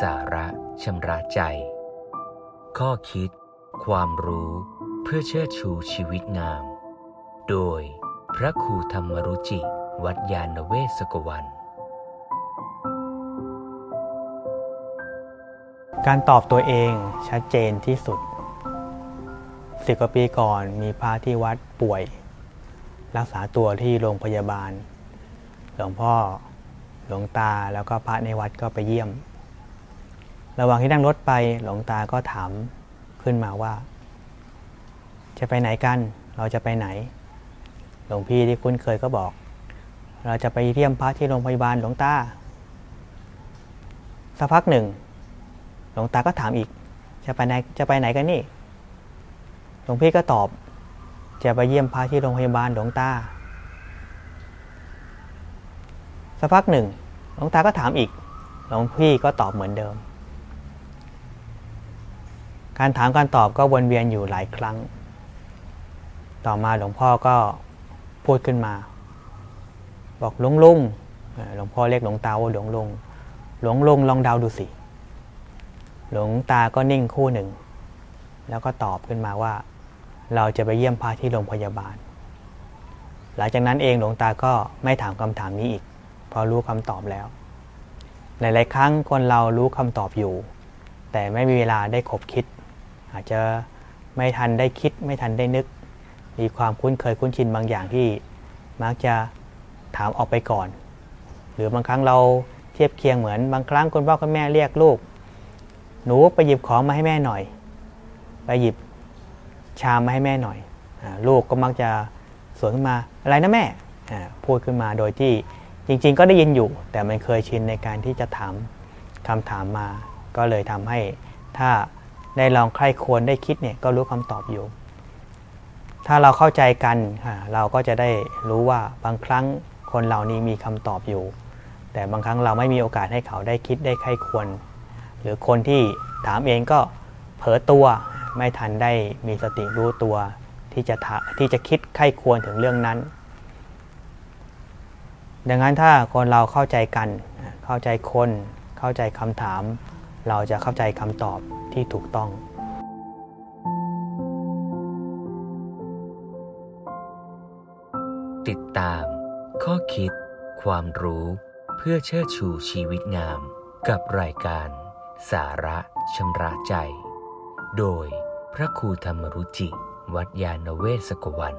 สาระชำระใจ ข้อคิด ความรู้เพื่อเชิดชูชีวิตงาม โดยพระครูธรรมรุจิ วัดยาณเวศกวัน การตอบตัวเองชัดเจนที่สุดสิบกว่าปีก่อนมีพระที่วัดป่วย รักษาตัวที่โรงพยาบาล หลวงพ่อหลวงตาแล้วก็พระในวัดก็ไปเยี่ยม ระหว่างที่นั่งรถไปหลวงตาก็ถามขึ้นมาว่า จะไปไหนกัน เราจะไปไหน หลวงพี่ที่คุ้นเคยก็บอก เราจะไปเยี่ยมพระที่โรงพยาบาลหลวงตาสักพักหนึ่ง หลวงตาก็ถามอีก จะไปไหนจะไปไหนกันนี่ หลวงพี่ก็ตอบ จะไปเยี่ยมพระที่โรงพยาบาลหลวงตาสักพักหนึ่ง หลวงตาก็ถามอีก หลวงพี่ก็ตอบเหมือนเดิม การถามการตอบก็วนเวียนอยู่หลายครั้ง ต่อมาหลวงพ่อก็พูดขึ้นมา บอกหลวงลุงหลวงพ่อเรียกหลวงตาว่าหลวงลุงหลวงลุงลองเดาดูสิ หลวงตาก็นิ่งคู่หนึ่ง แล้วก็ตอบขึ้นมาว่า เราจะไปเยี่ยมพระที่โรงพยาบาล หลังจากนั้นเองหลวงตาก็ไม่ถามคำถามนี้อีก เพราะรู้คำตอบแล้วหลายๆครั้งคนเรารู้คำตอบอยู่ แต่ไม่มีเวลาได้ขบคิด อาจจะไม่ทันได้คิดไม่ทันได้นึก มีความคุ้นเคยคุ้นชินบางอย่างที่มักจะถามออกไปก่อน หรือบางครั้งเราเทียบเคียงเหมือนบางครั้งคุณพ่อคุณแม่เรียกลูก หนูไปหยิบของมาให้แม่หน่อย ไปหยิบชามมาให้แม่หน่อยอลูกก็มักจะสวนขึ้นมาอะไรนะแม่พูดขึ้นมาโดยที่จริง ๆ ก็ได้ยินอยู่ แต่มันเคยชินในการที่จะถามคำถามมา ก็เลยทำให้ถ้า ได้ลองใคร่ควรได้คิดเนี่ยก็รู้คำตอบอยู่ ถ้าเราเข้าใจกันเราก็จะได้รู้ว่าบางครั้งคนเหล่านี้มีคำตอบอยู่ แต่บางครั้งเราไม่มีโอกาสให้เขาได้คิดได้ใคร่ควร หรือคนที่ถามเองก็เผลอตัวไม่ทันได้มีสติรู้ตัวที่จะที่จะคิดไข้ควรถึงเรื่องนั้น ดังนั้นถ้าคนเราเข้าใจกัน เข้าใจคน เข้าใจคำถาม เราจะเข้าใจคำตอบ ที่ถูกต้องติดตาม ข้อคิด ความรู้เพื่อเชิดชูชีวิตงาม กับรายการ สาระชำระใจ โดยพระครูธรรมรุจิ วัดยาณเวศกวัน